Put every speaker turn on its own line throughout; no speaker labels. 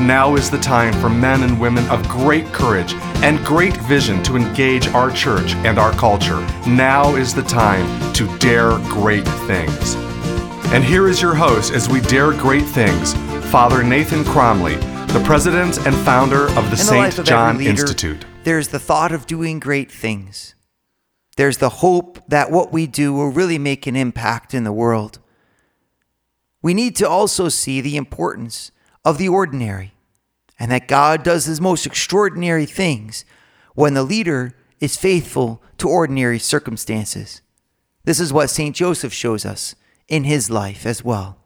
Now is the time for men and women of great courage and great vision to engage our church and our culture. Now is the time to dare great things. And here is your host as we dare great things, Father Nathan Cromly, the president and founder of the St. John
leader,
Institute.
There's the thought of doing great things. There's the hope that what we do will really make an impact in the world. We need to also see the importance of the ordinary and that God does his most extraordinary things when the leader is faithful to ordinary circumstances. This is what St. Joseph shows us in his life as well.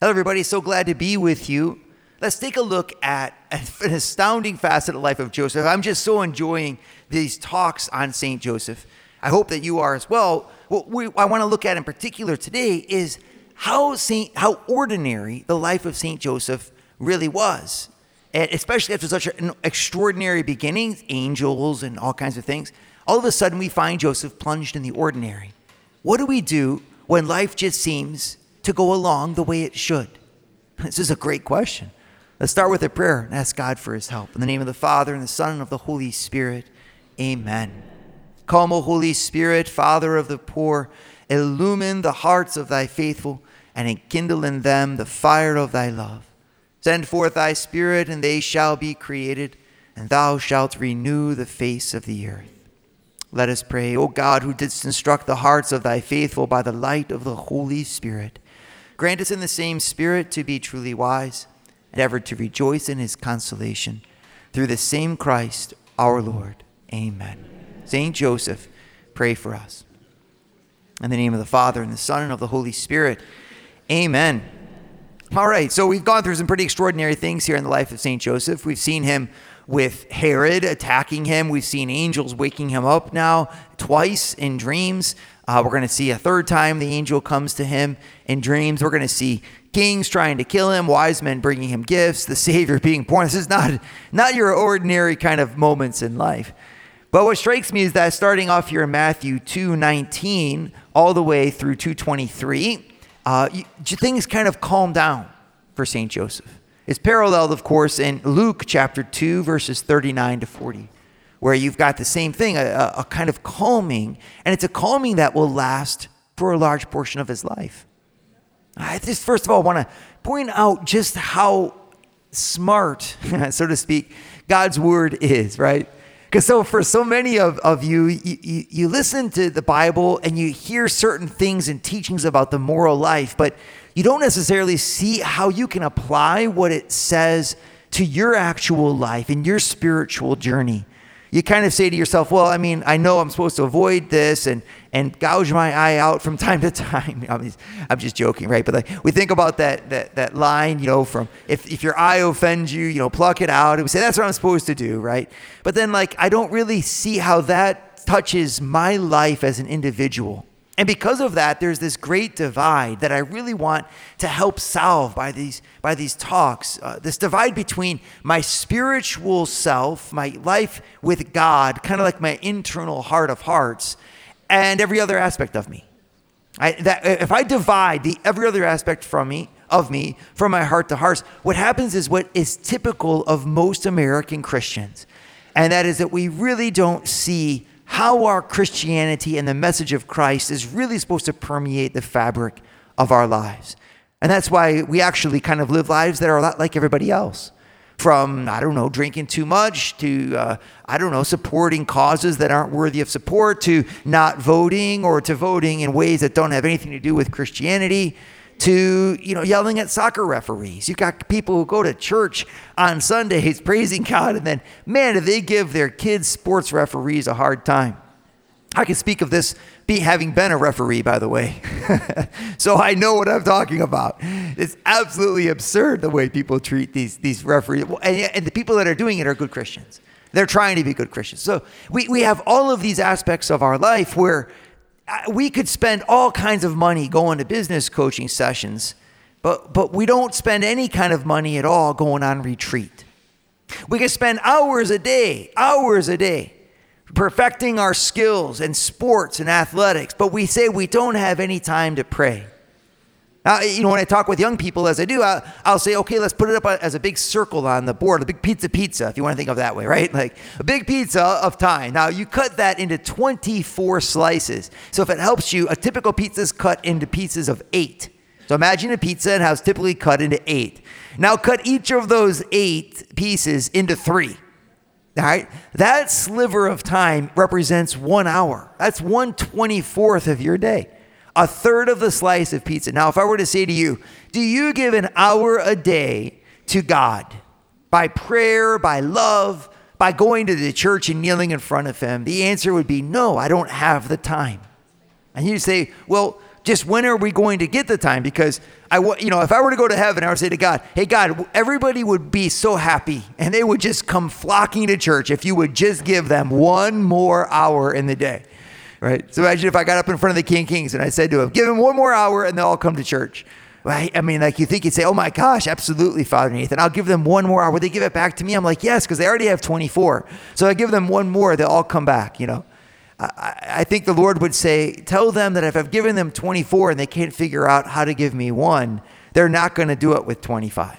Hello, everybody. So glad to be with you. Let's take a look at an astounding facet of the life of Joseph. I'm just so enjoying these talks on St. Joseph. I hope that you are as well. What we, I want to look at in particular today is how Saint, how ordinary the life of Saint Joseph really was, and especially after such an extraordinary beginning, angels and all kinds of things. All of a sudden, we find Joseph plunged in the ordinary. What do we do when life just seems to go along the way it should? This is a great question. Let's start with a prayer and ask God for his help. In the name of the Father, and the Son, and of the Holy Spirit. Amen. Come, O Holy Spirit, Father of the poor, illumine the hearts of thy faithful, and enkindle in them the fire of thy love. Send forth thy Spirit, and they shall be created, and thou shalt renew the face of the earth. Let us pray, O God, who didst instruct the hearts of thy faithful by the light of the Holy Spirit. Grant us in the same Spirit to be truly wise, and ever to rejoice in his consolation. Through the same Christ our Lord. Amen. Saint Joseph, pray for us. In the name of the Father, and the Son, and of the Holy Spirit. Amen. All right, so we've gone through some pretty extraordinary things here in the life of St. Joseph. We've seen him with Herod attacking him. We've seen angels waking him up now twice in dreams. Uh, we're going to see a third time the angel comes to him in dreams. We're going to see kings trying to kill him, wise men bringing him gifts, the Savior being born. This is not, not your ordinary kind of moments in life. But what strikes me is that starting off here in Matthew 2:19 all the way through 223, uh, things kind of calm down for St. Joseph. It's paralleled, of course, in Luke chapter 2, verses 39 to 40, where you've got the same thing, a, a kind of calming, and it's a calming that will last for a large portion of his life. I just, first of all, want to point out just how smart, so to speak, God's word is, right? Because so for so many of, of you, you, you, you listen to the Bible and you hear certain things and teachings about the moral life, but you don't necessarily see how you can apply what it says to your actual life and your spiritual journey you kind of say to yourself, well, I mean, I know I'm supposed to avoid this and, and gouge my eye out from time to time. I mean, I'm just joking, right? But like, we think about that, that, that line, you know, from if, if your eye offends you, you know, pluck it out. And we say, that's what I'm supposed to do, right? But then, like, I don't really see how that touches my life as an individual. And because of that, there's this great divide that I really want to help solve by these, by these talks. Uh, this divide between my spiritual self, my life with God, kind of like my internal heart of hearts, and every other aspect of me. I, that, if I divide the every other aspect from me, of me, from my heart to hearts, what happens is what is typical of most American Christians. And that is that we really don't see how our Christianity and the message of Christ is really supposed to permeate the fabric of our lives. And that's why we actually kind of live lives that are a lot like everybody else. From, I don't know, drinking too much to, uh, I don't know, supporting causes that aren't worthy of support to not voting or to voting in ways that don't have anything to do with Christianity to you know yelling at soccer referees. You've got people who go to church on Sundays praising God, and then man, do they give their kids sports referees a hard time. I can speak of this be, having been a referee, by the way. so I know what I'm talking about. It's absolutely absurd the way people treat these, these referees. And, and the people that are doing it are good Christians. They're trying to be good Christians. So we, we have all of these aspects of our life where we could spend all kinds of money going to business coaching sessions, but, but we don't spend any kind of money at all going on retreat. We can spend hours a day, hours a day, perfecting our skills in sports and athletics, but we say we don't have any time to pray. Now, you know, when I talk with young people, as I do, I'll, I'll, say, okay, let's put it up as a big circle on the board, a big pizza pizza, if you want to think of that way, right? Like a big pizza of time. Now, you cut that into 24 slices. So if it helps you, a typical pizza is cut into pieces of eight. So imagine a pizza and how it's typically cut into eight. Now, cut each of those eight pieces into three. All right? That sliver of time represents one hour. That's one 24th of your day a third of the slice of pizza. Now, if I were to say to you, do you give an hour a day to God by prayer, by love, by going to the church and kneeling in front of Him? The answer would be no, I don't have the time. And you say, well, just when are we going to get the time? Because I, you know, if I were to go to heaven, I would say to God, "Hey, God, everybody would be so happy, and they would just come flocking to church if you would just give them one more hour in the day." Right? So imagine if I got up in front of the King Kings and I said to him, give him one more hour and they'll all come to church. Right? I mean, like you think you'd say, oh my gosh, absolutely, Father Nathan. I'll give them one more hour. Would they give it back to me? I'm like, yes, because they already have 24. So I give them one more, they'll all come back, you know. I, I think the Lord would say, tell them that if I've given them 24 and they can't figure out how to give me one, they're not going to do it with 25.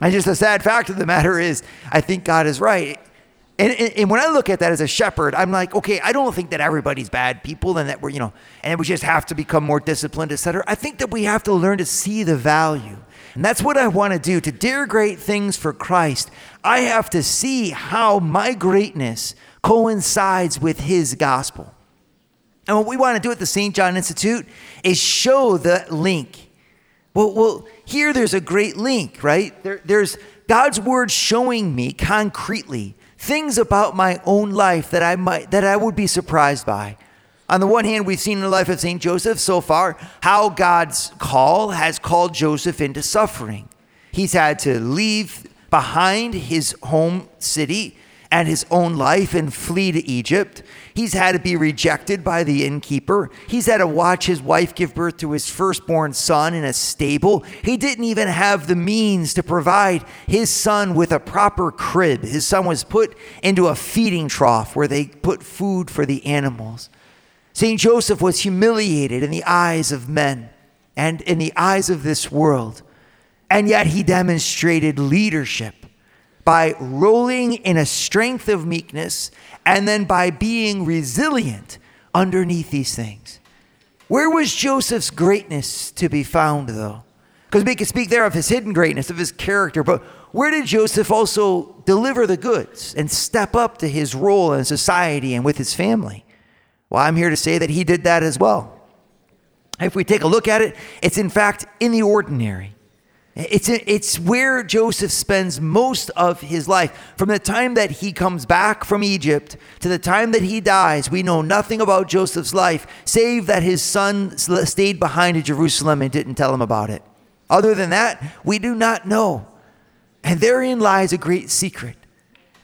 And just the sad fact of the matter is, I think God is right. And, and, and, when I look at that as a shepherd, I'm like, okay, I don't think that everybody's bad people and that we're, you know, and we just have to become more disciplined, et cetera. I think that we have to learn to see the value. And that's what I want to do. To dare great things for Christ, I have to see how my greatness coincides with his gospel. And what we want to do at the St. John Institute is show the link. Well, well here there's a great link, right? There, there's God's word showing me concretely things about my own life that I might that I would be surprised by. On the one hand, we've seen in the life of St. Joseph so far how God's call has called Joseph into suffering. He's had to leave behind his home city and his own life and flee to Egypt. He's had to be rejected by the innkeeper. He's had to watch his wife give birth to his firstborn son in a stable. He didn't even have the means to provide his son with a proper crib. His son was put into a feeding trough where they put food for the animals. St. Joseph was humiliated in the eyes of men and in the eyes of this world. And yet he demonstrated leadership by rolling in a strength of meekness and then by being resilient underneath these things. Where was Joseph's greatness to be found, though? Because we can speak there of his hidden greatness, of his character, but where did Joseph also deliver the goods and step up to his role in society and with his family? Well, I'm here to say that he did that as well. If we take a look at it, it's in fact in the ordinary. It's, it's where Joseph spends most of his life. From the time that he comes back from Egypt to the time that he dies, we know nothing about Joseph's life, save that his son stayed behind in Jerusalem and didn't tell him about it. Other than that, we do not know. And therein lies a great secret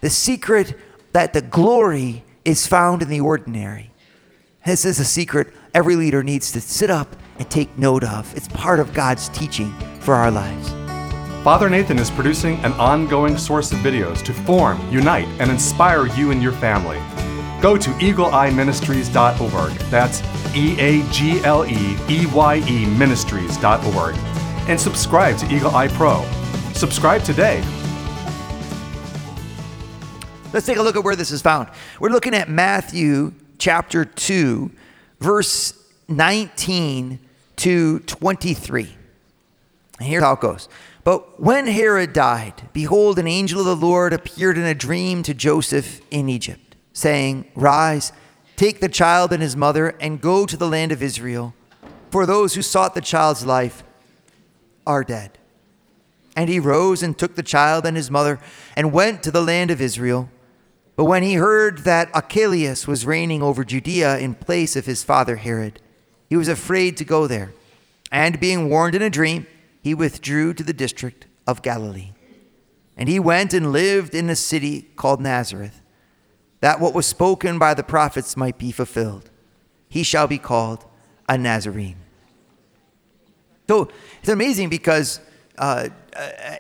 the secret that the glory is found in the ordinary. This is a secret every leader needs to sit up and take note of. It's part of God's teaching for our lives.
Father Nathan is producing an ongoing source of videos to form, unite, and inspire you and your family. Go to eagleeyeministries.org. That's E A G L E E Y E ministries.org. And subscribe to Eagle Eye Pro. Subscribe today.
Let's take a look at where this is found. We're looking at Matthew chapter 2, verse 19 to 23. And here's how it goes. But when Herod died, behold, an angel of the Lord appeared in a dream to Joseph in Egypt, saying, Rise, take the child and his mother, and go to the land of Israel, for those who sought the child's life are dead. And he rose and took the child and his mother and went to the land of Israel. But when he heard that Archelaus was reigning over Judea in place of his father Herod, he was afraid to go there. And being warned in a dream, he withdrew to the district of Galilee. And he went and lived in a city called Nazareth, that what was spoken by the prophets might be fulfilled. he shall be called a Nazarene. So it's amazing because uh,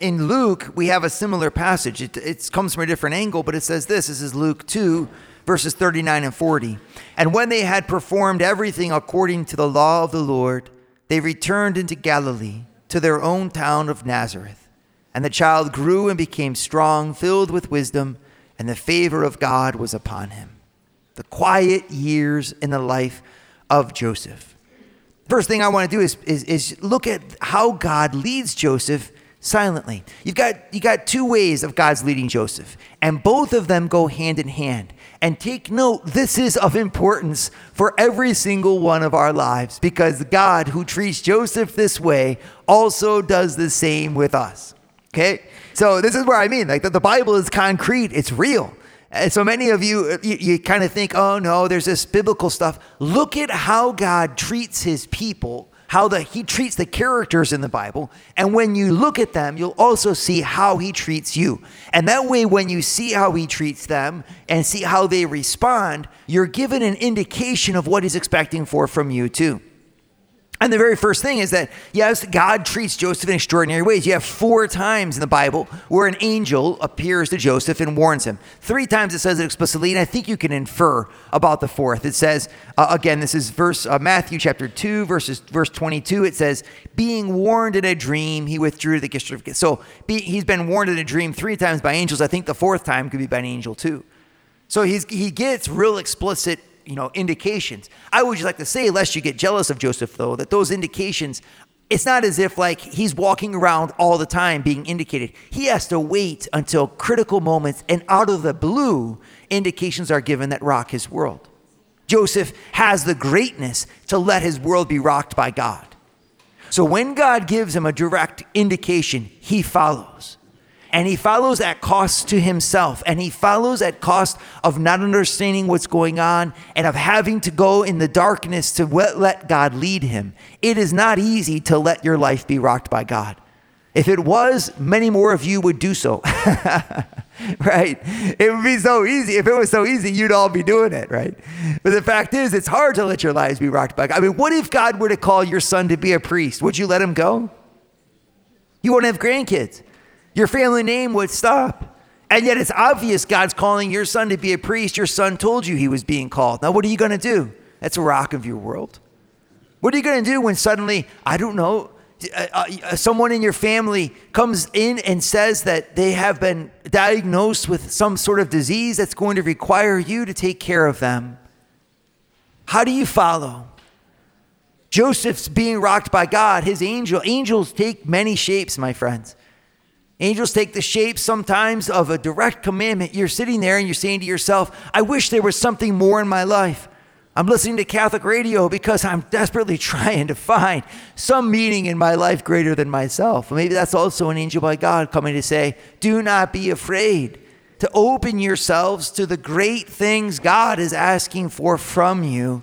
in Luke, we have a similar passage. It, it comes from a different angle, but it says this this is Luke 2, verses 39 and 40. And when they had performed everything according to the law of the Lord, they returned into Galilee to their own town of Nazareth. And the child grew and became strong, filled with wisdom, and the favor of God was upon him. The quiet years in the life of Joseph. First thing I want to do is, is, is look at how God leads Joseph silently. You've got, you've got two ways of God's leading Joseph, and both of them go hand in hand. And take note, this is of importance for every single one of our lives because God, who treats Joseph this way, also does the same with us. Okay? So, this is where I mean, like the, the Bible is concrete, it's real. And so many of you, you, you kind of think, oh no, there's this biblical stuff. Look at how God treats his people how the, he treats the characters in the Bible. And when you look at them, you'll also see how he treats you. And that way, when you see how he treats them and see how they respond, you're given an indication of what he's expecting for from you, too. And the very first thing is that, yes, God treats Joseph in extraordinary ways. You have four times in the Bible where an angel appears to Joseph and warns him. Three times it says it explicitly, and I think you can infer about the fourth. It says, uh, again, this is verse uh, Matthew chapter 2, verses, verse 22. It says, being warned in a dream, he withdrew the gift of. So be, he's been warned in a dream three times by angels. I think the fourth time could be by an angel too. So he's, he gets real explicit you know, indications. I would just like to say, lest you get jealous of Joseph, though, that those indications, it's not as if like he's walking around all the time being indicated. He has to wait until critical moments and out of the blue, indications are given that rock his world. Joseph has the greatness to let his world be rocked by God. So when God gives him a direct indication, he follows and he follows at cost to himself and he follows at cost of not understanding what's going on and of having to go in the darkness to let God lead him. It is not easy to let your life be rocked by God. If it was, many more of you would do so. right? It would be so easy. If it was so easy, you'd all be doing it, right? But the fact is, it's hard to let your lives be rocked by God. I mean, what if God were to call your son to be a priest? Would you let him go? You won't have grandkids your family name would stop. And yet it's obvious God's calling your son to be a priest. Your son told you he was being called. Now, what are you going to do? That's a rock of your world. What are you going to do when suddenly, I don't know, uh, uh, someone in your family comes in and says that they have been diagnosed with some sort of disease that's going to require you to take care of them? How do you follow? Joseph's being rocked by God, his angel. Angels take many shapes, my friends. Angels take the shape sometimes of a direct commandment. You're sitting there and you're saying to yourself, I wish there was something more in my life. I'm listening to Catholic radio because I'm desperately trying to find some meaning in my life greater than myself. Maybe that's also an angel by God coming to say, Do not be afraid to open yourselves to the great things God is asking for from you.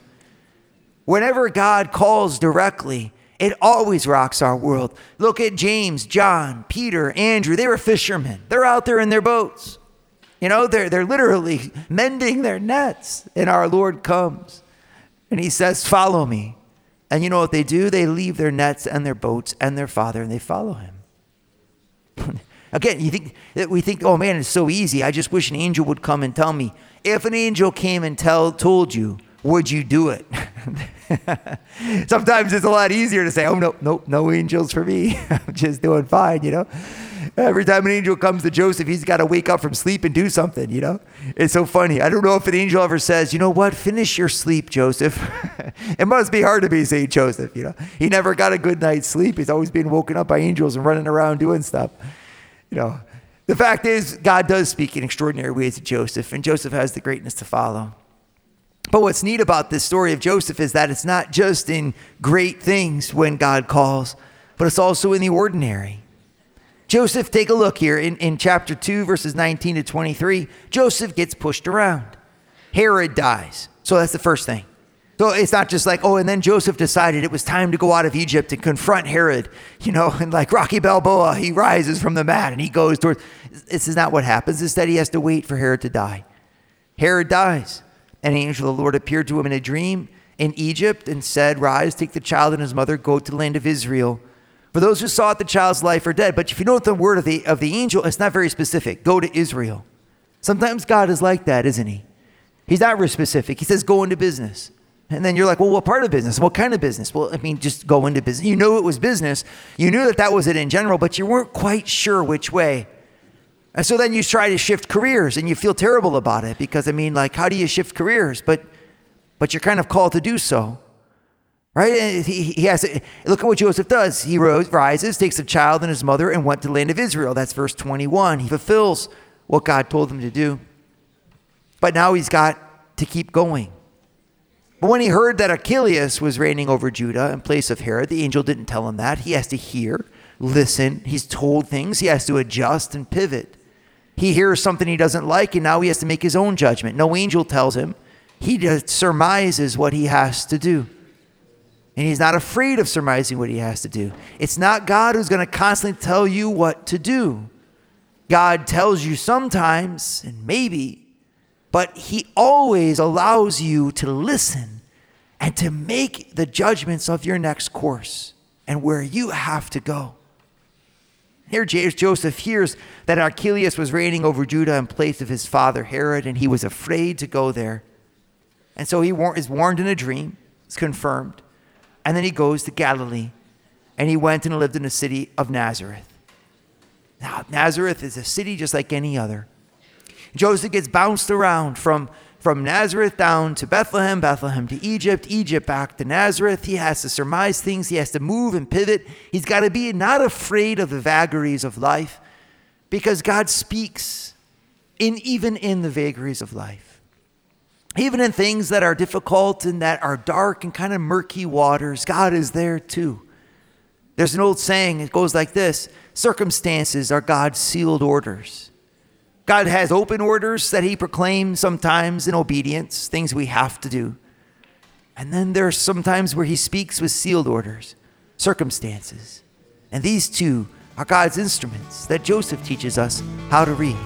Whenever God calls directly, it always rocks our world. Look at James, John, Peter, Andrew. They were fishermen. They're out there in their boats. You know, they're, they're literally mending their nets. And our Lord comes and he says, Follow me. And you know what they do? They leave their nets and their boats and their father and they follow him. Again, you think we think, oh man, it's so easy. I just wish an angel would come and tell me. If an angel came and tell told you, would you do it? Sometimes it's a lot easier to say, oh, no, no, no angels for me. I'm just doing fine, you know? Every time an angel comes to Joseph, he's got to wake up from sleep and do something, you know? It's so funny. I don't know if an angel ever says, you know what, finish your sleep, Joseph. it must be hard to be St. Joseph, you know? He never got a good night's sleep. He's always being woken up by angels and running around doing stuff, you know? The fact is, God does speak in extraordinary ways to Joseph, and Joseph has the greatness to follow. But what's neat about this story of Joseph is that it's not just in great things when God calls, but it's also in the ordinary. Joseph, take a look here in, in chapter 2, verses 19 to 23. Joseph gets pushed around. Herod dies. So that's the first thing. So it's not just like, oh, and then Joseph decided it was time to go out of Egypt and confront Herod, you know, and like Rocky Balboa, he rises from the mat and he goes towards. This is not what happens. Instead, he has to wait for Herod to die. Herod dies. An angel of the Lord appeared to him in a dream, in Egypt and said, Rise, take the child and his mother, go to the land of Israel. For those who sought the child's life are dead. But if you note the word of the, of the angel, it's not very specific. Go to Israel. Sometimes God is like that, isn't he? He's not very specific. He says, Go into business. And then you're like, well, what part of business? What kind of business? Well, I mean, just go into business. You knew it was business. You knew that that was it in general, but you weren't quite sure which way. And so then you try to shift careers and you feel terrible about it because, I mean, like, how do you shift careers? But, but you're kind of called to do so. Right? And he, he has to, look at what Joseph does. He rose, rises, takes the child and his mother, and went to the land of Israel. That's verse 21. He fulfills what God told him to do. But now he's got to keep going. But when he heard that Archelaus was reigning over Judah in place of Herod, the angel didn't tell him that. He has to hear, listen. He's told things. He has to adjust and pivot. He hears something he doesn't like, and now he has to make his own judgment. No angel tells him. He just surmises what he has to do. And he's not afraid of surmising what he has to do. It's not God who's going to constantly tell you what to do. God tells you sometimes, and maybe, but he always allows you to listen and to make the judgments of your next course and where you have to go. Here, Joseph hears that Archelaus was reigning over Judah in place of his father Herod, and he was afraid to go there. And so he is warned in a dream, it's confirmed. And then he goes to Galilee, and he went and lived in the city of Nazareth. Now, Nazareth is a city just like any other. Joseph gets bounced around from, from Nazareth down to Bethlehem, Bethlehem to Egypt, Egypt back to Nazareth. He has to surmise things, he has to move and pivot. He's got to be not afraid of the vagaries of life because God speaks in even in the vagaries of life. Even in things that are difficult and that are dark and kind of murky waters, God is there too. There's an old saying, it goes like this circumstances are God's sealed orders. God has open orders that He proclaims sometimes in obedience, things we have to do. And then there's sometimes where He speaks with sealed orders, circumstances. And these two are God's instruments that Joseph teaches us how to read.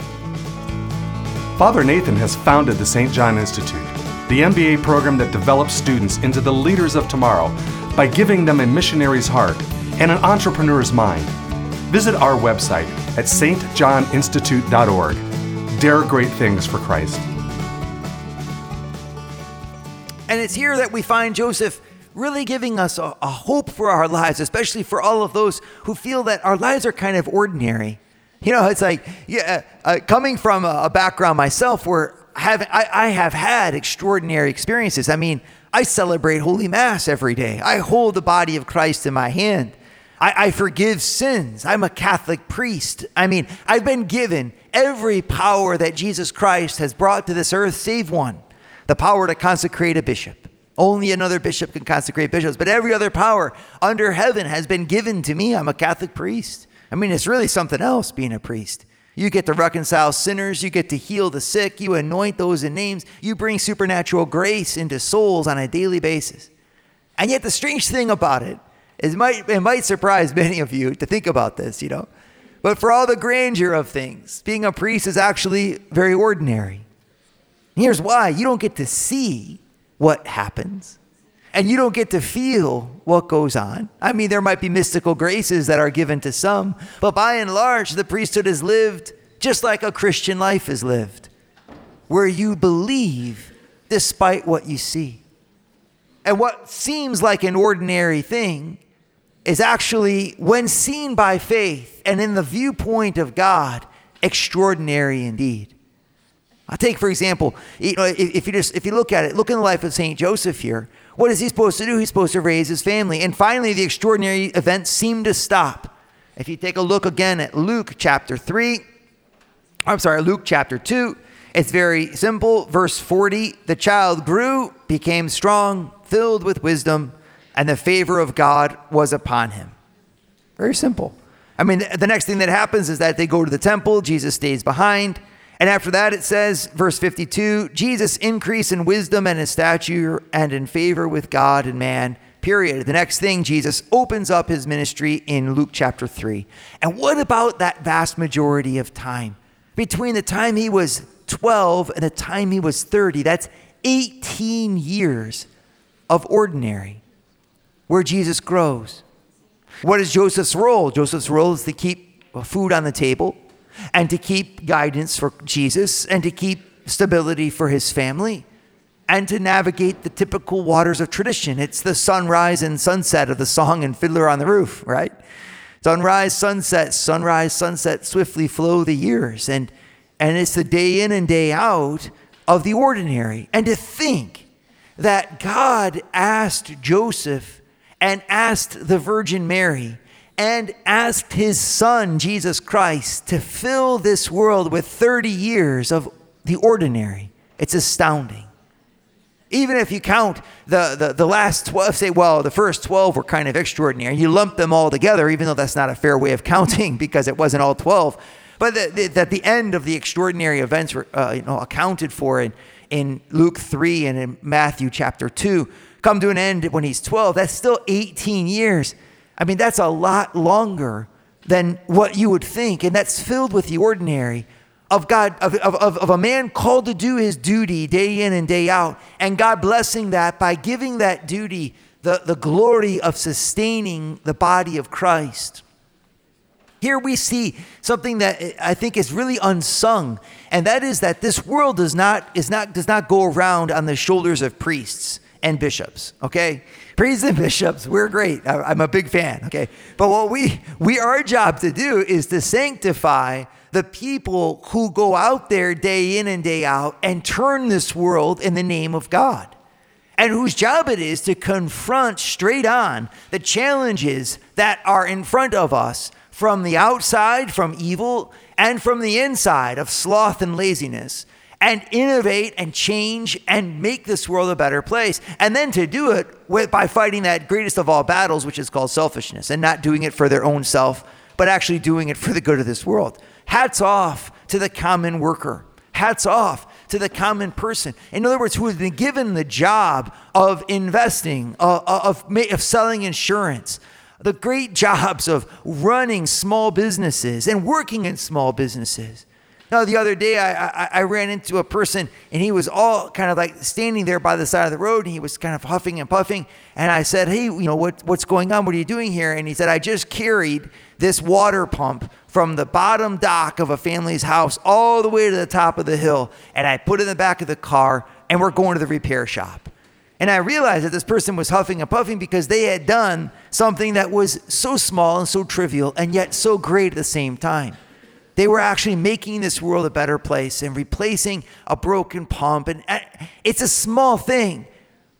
Father Nathan has founded the St. John Institute, the MBA program that develops students into the leaders of tomorrow by giving them a missionary's heart and an entrepreneur's mind. Visit our website at stjohninstitute.org dare great things for Christ.
And it's here that we find Joseph really giving us a, a, hope for our lives, especially for all of those who feel that our lives are kind of ordinary. You know, it's like, yeah, uh, coming from a, a, background myself where have, I, I have had extraordinary experiences. I mean, I celebrate Holy Mass every day, I hold the body of Christ in my hand. I, I forgive sins. I'm a Catholic priest. I mean, I've been given every power that Jesus Christ has brought to this earth, save one the power to consecrate a bishop. Only another bishop can consecrate bishops, but every other power under heaven has been given to me. I'm a Catholic priest. I mean, it's really something else being a priest. You get to reconcile sinners, you get to heal the sick, you anoint those in names, you bring supernatural grace into souls on a daily basis. And yet, the strange thing about it it might, it might surprise many of you to think about this, you know. But for all the grandeur of things, being a priest is actually very ordinary. Here's why you don't get to see what happens, and you don't get to feel what goes on. I mean, there might be mystical graces that are given to some, but by and large, the priesthood is lived just like a Christian life is lived, where you believe despite what you see. And what seems like an ordinary thing is actually, when seen by faith and in the viewpoint of God, extraordinary indeed. I'll take, for example, you know, if, if, you just if you look at it, look in the life of Saint Joseph here. What is he supposed to do? He's supposed to raise his family, and finally, the extraordinary events seem to stop. If you take a look again at Luke chapter three, I'm sorry, Luke chapter two, it's very simple. Verse 40: the child grew, became strong, filled with wisdom, and the favor of God was upon him. Very simple. I mean, the next thing that happens is that they go to the temple, Jesus stays behind. And after that, it says, verse 52 Jesus increased in wisdom and in stature and in favor with God and man. Period. The next thing, Jesus opens up his ministry in Luke chapter 3. And what about that vast majority of time? Between the time he was 12 and the time he was 30, that's 18 years of ordinary, where Jesus grows. What is Joseph's role? Joseph's role is to keep food on the table and to keep guidance for Jesus and to keep stability for his family and to navigate the typical waters of tradition. It's the sunrise and sunset of the song and Fiddler on the Roof, right? Sunrise, sunset, sunrise, sunset, swiftly flow the years. And, and it's the day in and day out of the ordinary. And to think that God asked Joseph and asked the Virgin Mary and asked his son, Jesus Christ, to fill this world with 30 years of the ordinary. It's astounding. Even if you count the, the, the last 12, say, well, the first 12 were kind of extraordinary. You lump them all together, even though that's not a fair way of counting because it wasn't all 12. But that the, the, the, end of the extraordinary events were uh, you know, accounted for in, in Luke 3 and in Matthew chapter 2 come to an end when he's 12. That's still 18 years. I mean, that's a lot longer than what you would think. And that's filled with the ordinary of God, of, of, of a man called to do his duty day in and day out, and God blessing that by giving that duty the, the glory of sustaining the body of Christ. Here we see something that I think is really unsung, and that is that this world does not, is not, does not go around on the shoulders of priests and bishops, okay? Priests and bishops, we're great. I'm a big fan, okay? But what we, we, our job to do is to sanctify the people who go out there day in and day out and turn this world in the name of God. And whose job it is to confront straight on the challenges that are in front of us from the outside, from evil, and from the inside of sloth and laziness, and innovate and change and make this world a better place. And then to do it with, by fighting that greatest of all battles, which is called selfishness, and not doing it for their own self, but actually doing it for the good of this world. Hats off to the common worker. Hats off to the common person. In other words, who has been given the job of investing, uh, uh of, of selling insurance, the great jobs of running small businesses and working in small businesses. Now, the other day, I, I, I, ran into a person and he was all kind of like standing there by the side of the road and he was kind of huffing and puffing. And I said, Hey, you know, what, what's going on? What are you doing here? And he said, I just carried this water pump from the bottom dock of a family's house all the way to the top of the hill. And I put it in the back of the car and we're going to the repair shop. And I realized that this person was huffing and puffing because they had done something that was so small and so trivial and yet so great at the same time. They were actually making this world a better place and replacing a broken pump. And it's a small thing,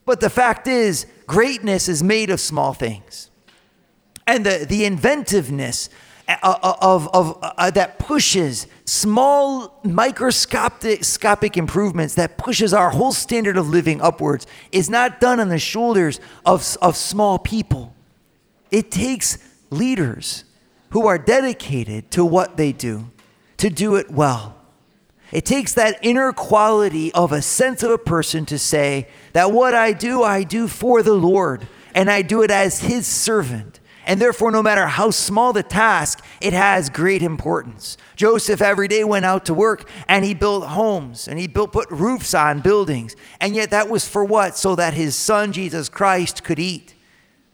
but the fact is, greatness is made of small things. And the, the inventiveness uh, uh, of, of, uh, that pushes small microscopic improvements that pushes our whole standard of living upwards is not done on the shoulders of, of small people. It takes leaders who are dedicated to what they do to do it well. It takes that inner quality of a sense of a person to say that what I do, I do for the Lord, and I do it as His servant. And therefore, no matter how small the task, it has great importance. Joseph every day went out to work and he built homes and he built, put roofs on buildings. And yet, that was for what? So that his son, Jesus Christ, could eat.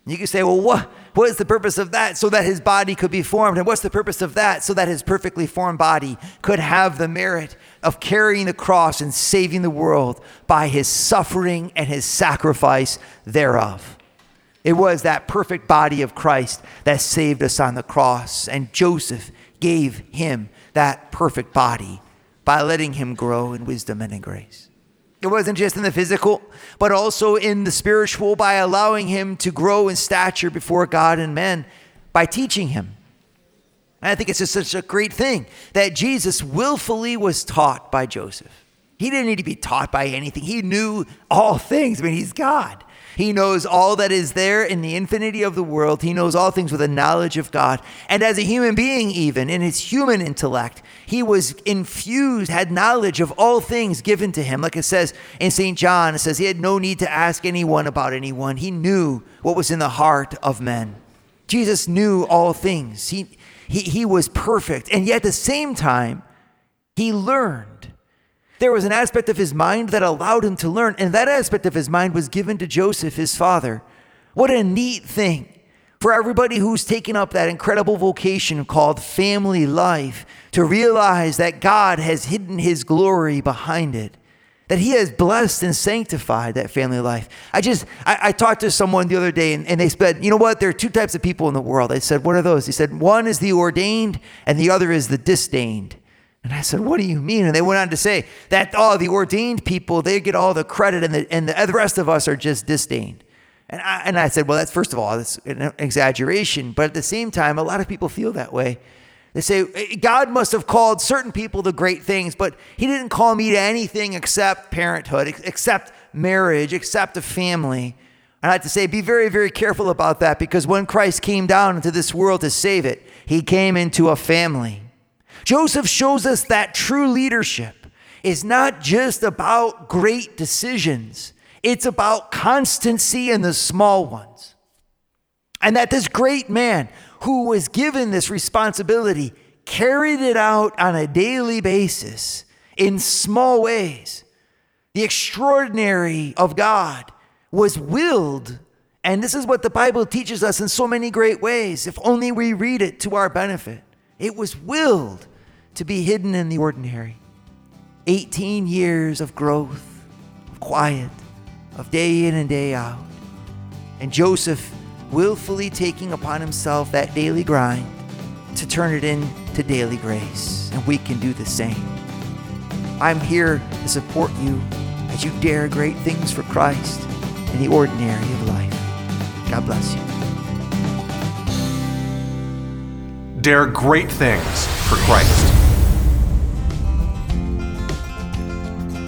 You can say, well, what? What is the purpose of that? So that his body could be formed. And what's the purpose of that? So that his perfectly formed body could have the merit of carrying the cross and saving the world by his suffering and his sacrifice thereof. It was that perfect body of Christ that saved us on the cross. And Joseph gave him that perfect body by letting him grow in wisdom and in grace. It wasn't just in the physical, but also in the spiritual by allowing him to grow in stature before God and men by teaching him. And I think it's just such a great thing that Jesus willfully was taught by Joseph. He didn't need to be taught by anything, he knew all things. I mean, he's God. He knows all that is there in the infinity of the world. He knows all things with a knowledge of God. And as a human being, even in his human intellect, he was infused, had knowledge of all things given to him. Like it says in St. John, it says he had no need to ask anyone about anyone. He knew what was in the heart of men. Jesus knew all things. He, he, he was perfect. And yet at the same time, he learned there was an aspect of his mind that allowed him to learn, and that aspect of his mind was given to Joseph, his father. What a neat thing for everybody who's taken up that incredible vocation called family life to realize that God has hidden his glory behind it that he has blessed and sanctified that family life. I just, I, I, talked to someone the other day and, and they said, you know what? There are two types of people in the world. I said, what are those? He said, one is the ordained and the other is the disdained. And I said, What do you mean? And they went on to say that, oh, the ordained people, they get all the credit and the, and the, the rest of us are just disdained. And I, and I said, Well, that's first of all, that's an exaggeration. But at the same time, a lot of people feel that way. They say, eh, God must have called certain people to great things, but He didn't call me to anything except parenthood, except marriage, except a family. And I have to say, be very, very careful about that because when Christ came down into this world to save it, He came into a family. Joseph shows us that true leadership is not just about great decisions, it's about constancy in the small ones. And that this great man who was given this responsibility carried it out on a daily basis in small ways. The extraordinary of God was willed. And this is what the Bible teaches us in so many great ways, if only we read it to our benefit. It was willed to be hidden in the ordinary. 18 years of growth, of quiet, of day in and day out. And Joseph willfully taking upon himself that daily grind to turn it into daily grace. And we can do the same. I'm here to support you as you dare great things for Christ in the ordinary of life. God bless you.
Dare great things for Christ.